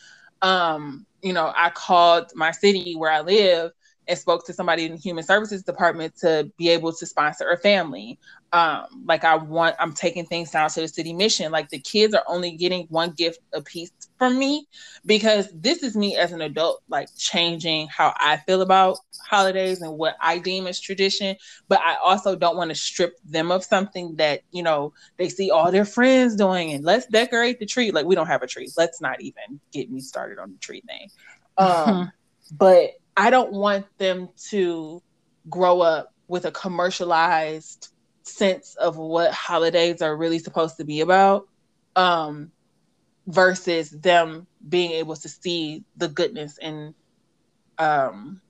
um, you know, I called my city where I live and spoke to somebody in the human services department to be able to sponsor a family um like i want i'm taking things down to the city mission. Like the kids are only getting one gift a piece from me because this is me as an adult like changing how i feel about holidays and what i deem as tradition. But i also don't want to strip them of something that you know they see all their friends doing and let's decorate the tree. Like we don't have a tree. Let's not even get me started on the tree thing. Um but I don't want them to grow up with a commercialized sense of what holidays are really supposed to be about um, versus them being able to see the goodness and um,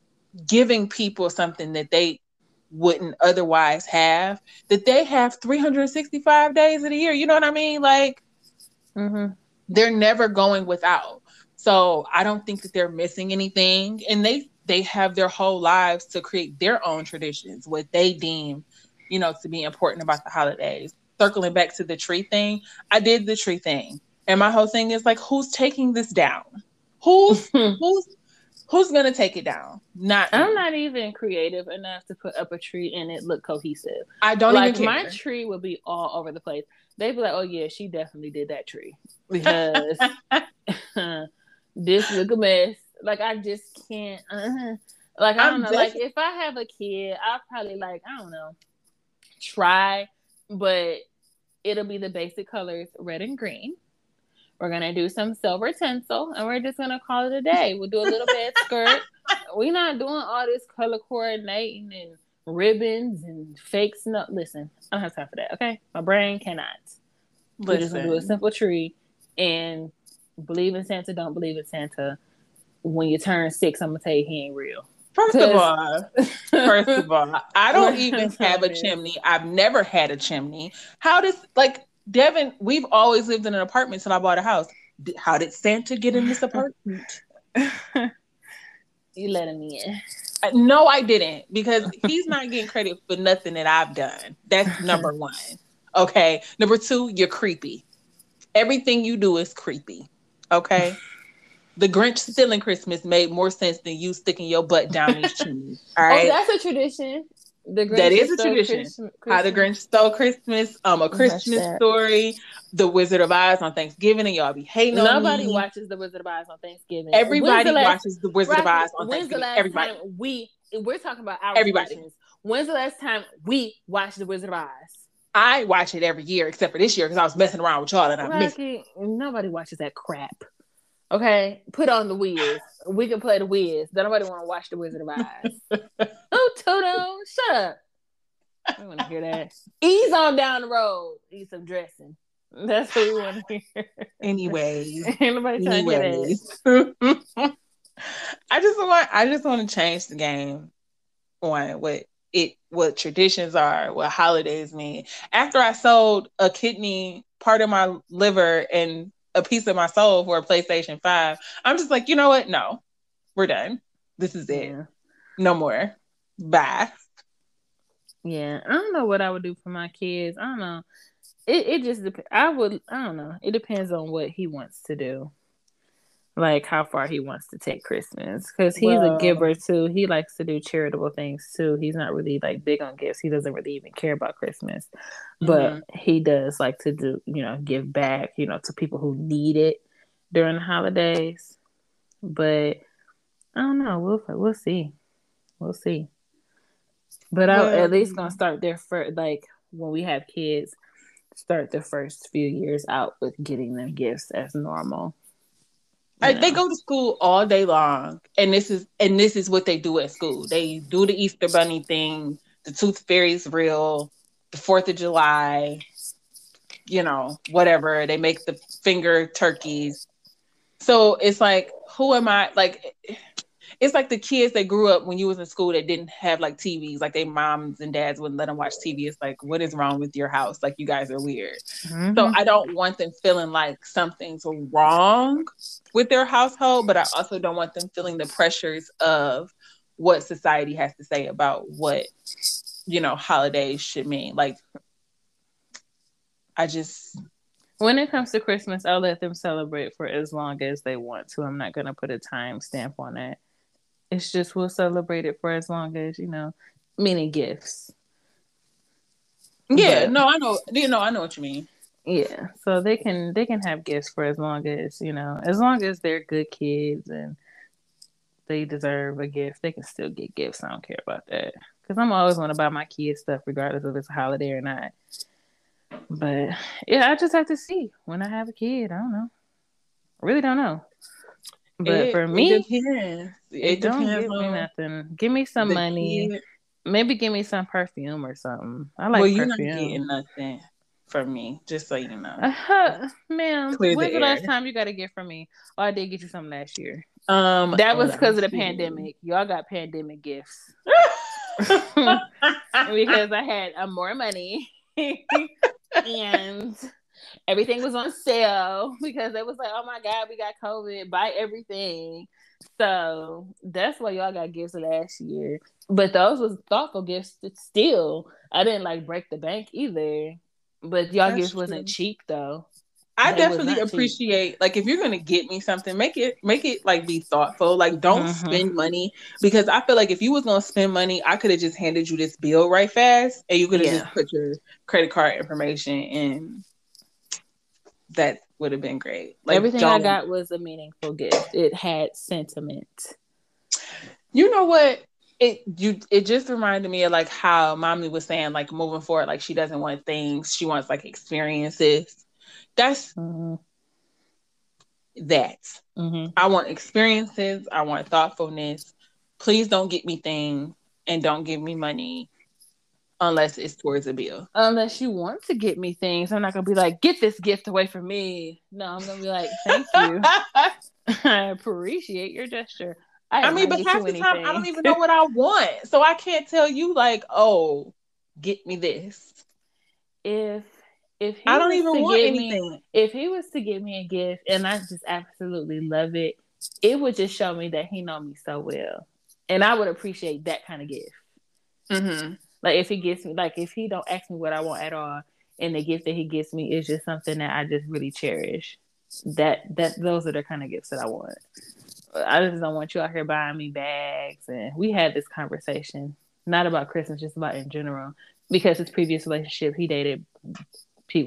giving people something that they wouldn't otherwise have that they have 365 days of the year. You know what i mean? Like mm-hmm. they're never going without. So i don't think that they're missing anything. And they they have their whole lives to create their own traditions, what they deem, you know, to be important about the holidays. Circling back to the tree thing, I did the tree thing. And my whole thing is like, who's taking this down? Who's who's who's gonna take it down? Not I'm me. not even creative enough to put up a tree and it look cohesive. I don't like my tree would be all over the place. They'd be like, "Oh yeah, she definitely did that tree because this look a mess." Like I just can't. Uh, like I don't I'm know. Like if I have a kid, I'll probably like I don't know, try, but it'll be the basic colors, red and green. We're gonna do some silver tinsel, and we're just gonna call it a day. We'll do a little bit skirt. We're not doing all this color coordinating and ribbons and fake snow. Listen, I don't have time for that. Okay, my brain cannot. Listen. We're just gonna do a simple tree and believe in Santa. Don't believe in Santa when you turn six, I'm gonna tell you he ain't real. First of all, first of all, I don't even have a chimney. I've never had a chimney. How does like Devin? We've always lived in an apartment until I bought a house. How did Santa get in this apartment? you let him in. No, I didn't because he's not getting credit for nothing that I've done. That's number one. Okay. Number two, you're creepy. Everything you do is creepy. Okay the Grinch stealing Christmas made more sense than you sticking your butt down these chimneys. All oh, oh, that's a tradition. The Grinch that is a tradition. Christmas. How the Grinch stole Christmas. Um, a Christmas story. The Wizard of Oz on Thanksgiving, and y'all be hating Nobody watches the Wizard of Oz on Thanksgiving. Everybody the watches the Wizard right, of Oz on when's Thanksgiving. The last Everybody. Time we we're talking about our everybody. Traditions. When's the last time we watched the Wizard of Oz? I watch it every year except for this year because I was messing around with y'all and I missed. Nobody watches that crap. Okay, put on the Wiz. We can play the Wiz. Don't nobody want to watch the Wizard of Oz. oh, Toto, shut up. I want to hear that. Ease on down the road. Eat some dressing. That's what we want to hear. Anyways, anybody trying anyways. to I just want. I just want to change the game on what it what traditions are, what holidays mean. After I sold a kidney, part of my liver, and a piece of my soul for a PlayStation 5. I'm just like, you know what? No, we're done. This is it. Yeah. No more. Bye. Yeah, I don't know what I would do for my kids. I don't know. It it just dep- I would I don't know. It depends on what he wants to do like how far he wants to take Christmas because he's well, a giver too. He likes to do charitable things too. He's not really like big on gifts. He doesn't really even care about Christmas, but mm-hmm. he does like to do you know give back you know to people who need it during the holidays. But I don't know. We'll we'll see. We'll see. But I'm at least gonna start there for like when we have kids. Start the first few years out with getting them gifts as normal they go to school all day long, and this is and this is what they do at school. They do the Easter Bunny thing, the Tooth Fairy's real, the Fourth of July, you know, whatever. They make the finger turkeys. So it's like, who am I? Like, it's like the kids that grew up when you was in school that didn't have like TVs, like their moms and dads wouldn't let them watch TV. It's like, what is wrong with your house? Like you guys are weird. Mm-hmm. So I don't want them feeling like something's wrong with their household, but I also don't want them feeling the pressures of what society has to say about what you know holidays should mean. Like I just when it comes to Christmas, I'll let them celebrate for as long as they want to. I'm not gonna put a time stamp on it. It's just we'll celebrate it for as long as you know, meaning gifts. Yeah, but, no, I know. You know, I know what you mean. Yeah, so they can they can have gifts for as long as you know, as long as they're good kids and they deserve a gift, they can still get gifts. I don't care about that because I'm always want to buy my kids stuff regardless if it's a holiday or not. But yeah, I just have to see when I have a kid. I don't know. I really don't know. But it, for me, it, depends. it, it don't give me nothing. Give me some money. Kid. Maybe give me some perfume or something. I like well, you're perfume. not getting nothing from me, just so you know. Uh, ma'am, Clear when's the, the last time you got a gift from me? Oh, I did get you something last year. Um, that was because of the pandemic. Y'all got pandemic gifts because I had uh, more money and everything was on sale because it was like, oh my god, we got COVID, buy everything. So that's why y'all got gifts last year. But those was thoughtful gifts. Still, I didn't like break the bank either. But y'all That's gifts wasn't cheap though. I definitely appreciate cheap. like if you're gonna get me something, make it make it like be thoughtful. Like don't mm-hmm. spend money because I feel like if you was gonna spend money, I could have just handed you this bill right fast and you could have yeah. just put your credit card information in. That would have been great. Like everything I got was a meaningful gift. It had sentiment. You know what? it you it just reminded me of like how mommy was saying like moving forward like she doesn't want things she wants like experiences that's mm-hmm. that mm-hmm. i want experiences i want thoughtfulness please don't get me things and don't give me money unless it's towards a bill. Unless you want to get me things i'm not gonna be like get this gift away from me. No i'm gonna be like thank you. I appreciate your gesture. I, I mean, but half the time I don't even know what I want, so I can't tell you like, oh, get me this. If if he I don't even want anything, me, if he was to give me a gift and I just absolutely love it, it would just show me that he know me so well, and I would appreciate that kind of gift. Mm-hmm. Like if he gets me, like if he don't ask me what I want at all, and the gift that he gives me is just something that I just really cherish. That that those are the kind of gifts that I want. I just don't want you out here buying me bags. And we had this conversation, not about Christmas, just about in general, because his previous relationship, he dated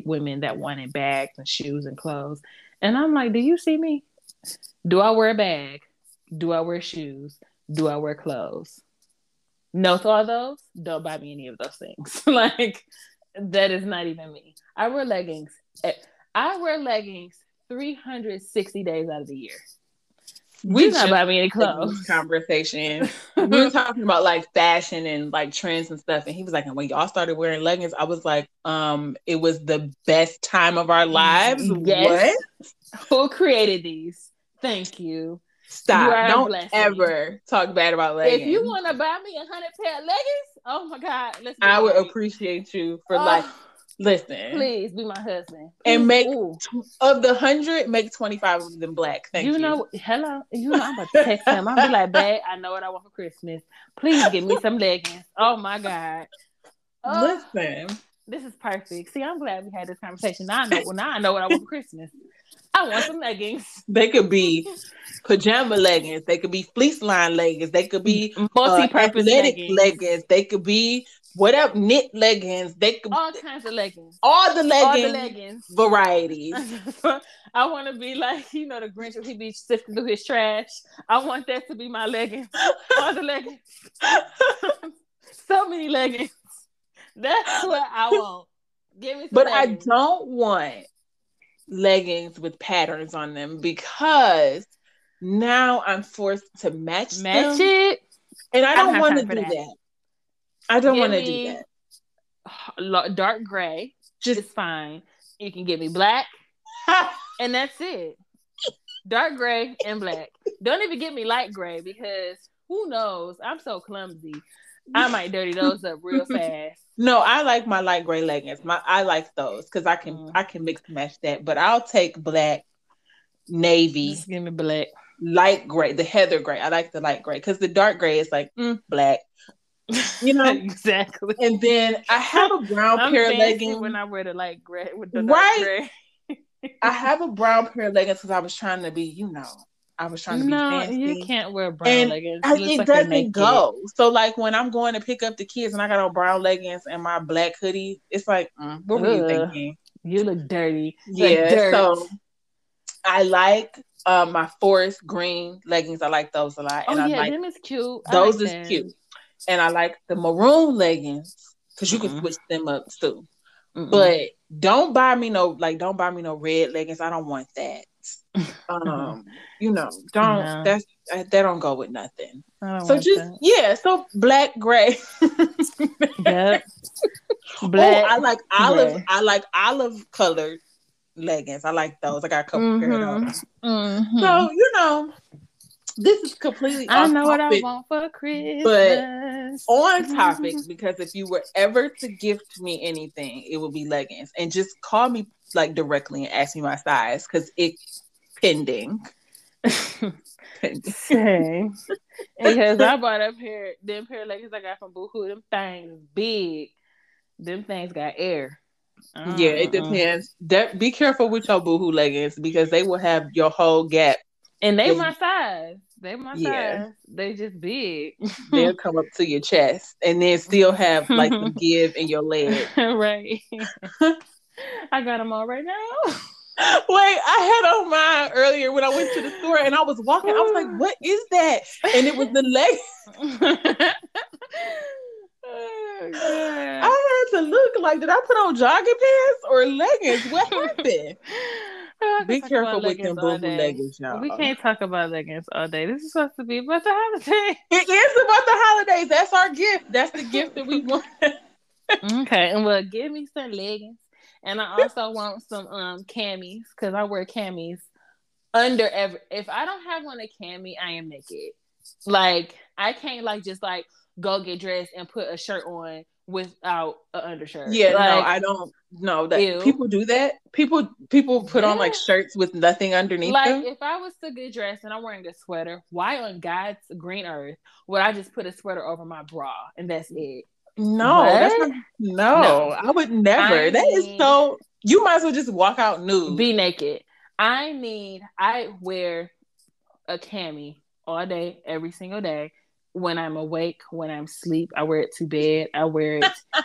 women that wanted bags and shoes and clothes. And I'm like, do you see me? Do I wear a bag? Do I wear shoes? Do I wear clothes? No to all those. Don't buy me any of those things. like that is not even me. I wear leggings. I wear leggings 360 days out of the year we not buy me any clothes. Conversation. we were talking about like fashion and like trends and stuff, and he was like, "And when y'all started wearing leggings, I was like, um, it was the best time of our lives." Yes. What? Who created these? Thank you. Stop! Don't ever talk bad about leggings. If you want to buy me a hundred pair of leggings, oh my god, let's. I would appreciate you for oh. like Listen, please be my husband, please. and make Ooh. of the hundred, make twenty five of them black. Thank you. You know, hello. You know, I'm about to text him. I'll be like, "Babe, I know what I want for Christmas. Please give me some leggings." Oh my god. Oh, Listen, this is perfect. See, I'm glad we had this conversation. Now I know. Well, now I know what I want for Christmas. I want some leggings. They could be pajama leggings. They could be fleece line leggings. They could be multi-purpose uh, leggings. leggings. They could be whatever knit leggings. They could all kinds of leggings. All the leggings. All the leggings. Varieties. I want to be like you know the Grinch when he be sifting through his trash. I want that to be my leggings. All the leggings. so many leggings. That's what I want. Give me. but leggings. I don't want leggings with patterns on them because now I'm forced to match match them. it, and I don't, want to do that. that. I don't want to do that. Dark gray, just is fine. You can give me black, and that's it. Dark gray and black. Don't even get me light gray because who knows? I'm so clumsy. I might dirty those up real fast. No, I like my light gray leggings. My I like those because I can mm. I can mix match that. But I'll take black, navy. Just give me black, light gray, the heather gray. I like the light gray because the dark gray is like mm, black. You know exactly. And then I have a brown pair of leggings when I wear the light gray with the right. I have a brown pair of leggings because I was trying to be, you know, I was trying to no, be fancy. you can't wear brown and leggings. It, it like doesn't go. So like when I'm going to pick up the kids and I got on brown leggings and my black hoodie, it's like, mm, what were Ugh, you thinking? You look dirty. Yeah. Like so I like uh, my forest green leggings. I like those a lot. And oh, yeah, like, them is cute. those like is them. cute. And I like the maroon leggings because you mm-hmm. can switch them up too. Mm-mm. But don't buy me no like don't buy me no red leggings. I don't want that. Um, you know, don't no. that's uh, that don't go with nothing. So just that. yeah, so black gray. yep. Black. Oh, I like olive. Gray. I like olive colored leggings. I like those. I got a couple mm-hmm. pair of mm-hmm. those. Mm-hmm. So you know, this is completely. I know topic, what I want for Christmas. But on topic, because if you were ever to gift me anything, it would be leggings, and just call me like directly and ask me my size because it pending. Same. because I bought a pair, them pair of leggings I got from Boohoo. Them things big. Them things got air. Uh-uh. Yeah, it depends. That be careful with your Boohoo leggings because they will have your whole gap. And they my size. They my yeah. size. They just big. They'll come up to your chest and then still have like the give in your leg. right. I got them all right now. Wait, I had on mine earlier when I went to the store and I was walking. I was like, what is that? And it was the leg. Oh, I had to look like, did I put on jogging pants or leggings? What happened? Be careful with them boo leggings, y'all. We can't talk about leggings all day. This is supposed to be about the holidays. It is about the holidays. That's our gift. That's the gift that we want. okay, and well, give me some leggings and I also want some um camis because I wear camis under every. If I don't have on a cami, I am naked. Like I can't like just like go get dressed and put a shirt on without an undershirt. Yeah, like, no, I don't know that ew. people do that. People people put yeah. on like shirts with nothing underneath like, them. if I was to get dressed and I'm wearing a sweater, why on God's green earth would I just put a sweater over my bra and that's it? No, that's not, no, no, I would never. I that is so. You might as well just walk out nude. Be naked. I mean, I wear a cami all day, every single day. When I'm awake, when I'm asleep, I wear it to bed. I wear it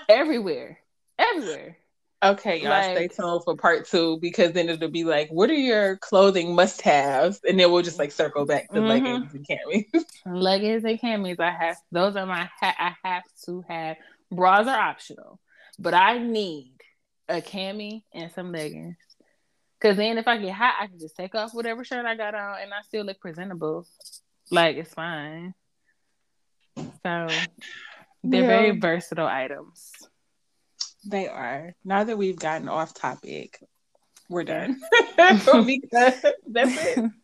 everywhere, everywhere. Okay, y'all like, stay tuned for part two because then it'll be like, what are your clothing must haves? And then we'll just like circle back to mm-hmm. leggings and camis. leggings and camis, I have those are my ha- I have to have. Bras are optional, but I need a cami and some leggings. Cause then if I get hot, I can just take off whatever shirt I got on and I still look presentable. Like it's fine. So they're yeah. very versatile items. They are. Now that we've gotten off topic, we're done. because that's it.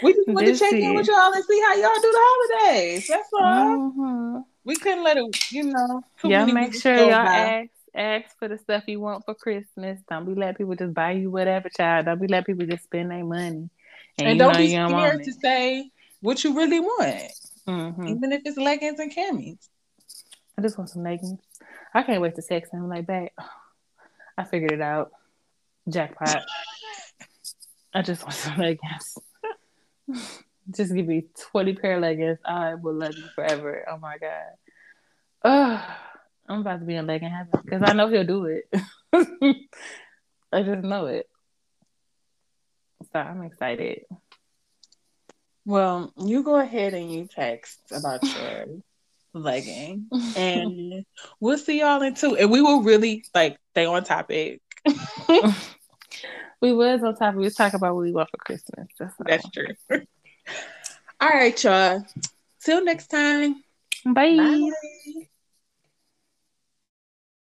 We just want to check in with y'all and see how y'all do the holidays. That's all. Mm-hmm. We couldn't let it, you know. Y'all make sure y'all by. ask ask for the stuff you want for Christmas. Don't be let people just buy you whatever, child. Don't be let people just spend their money. And, and don't be scared to say what you really want, mm-hmm. even if it's leggings and camis. I just want some leggings. I can't wait to sex him like that. I figured it out. Jackpot. I just want some leggings. just give me 20 pair of leggings. I will love you forever. Oh my God. Ugh. I'm about to be in legging heaven because I know he'll do it. I just know it. So I'm excited. Well, you go ahead and you text about your legging, and we'll see y'all in two. And we will really like stay on topic. we was on topic. We was talking about what we want for Christmas. That's, That's true. all right, y'all. Till next time. Bye. Bye.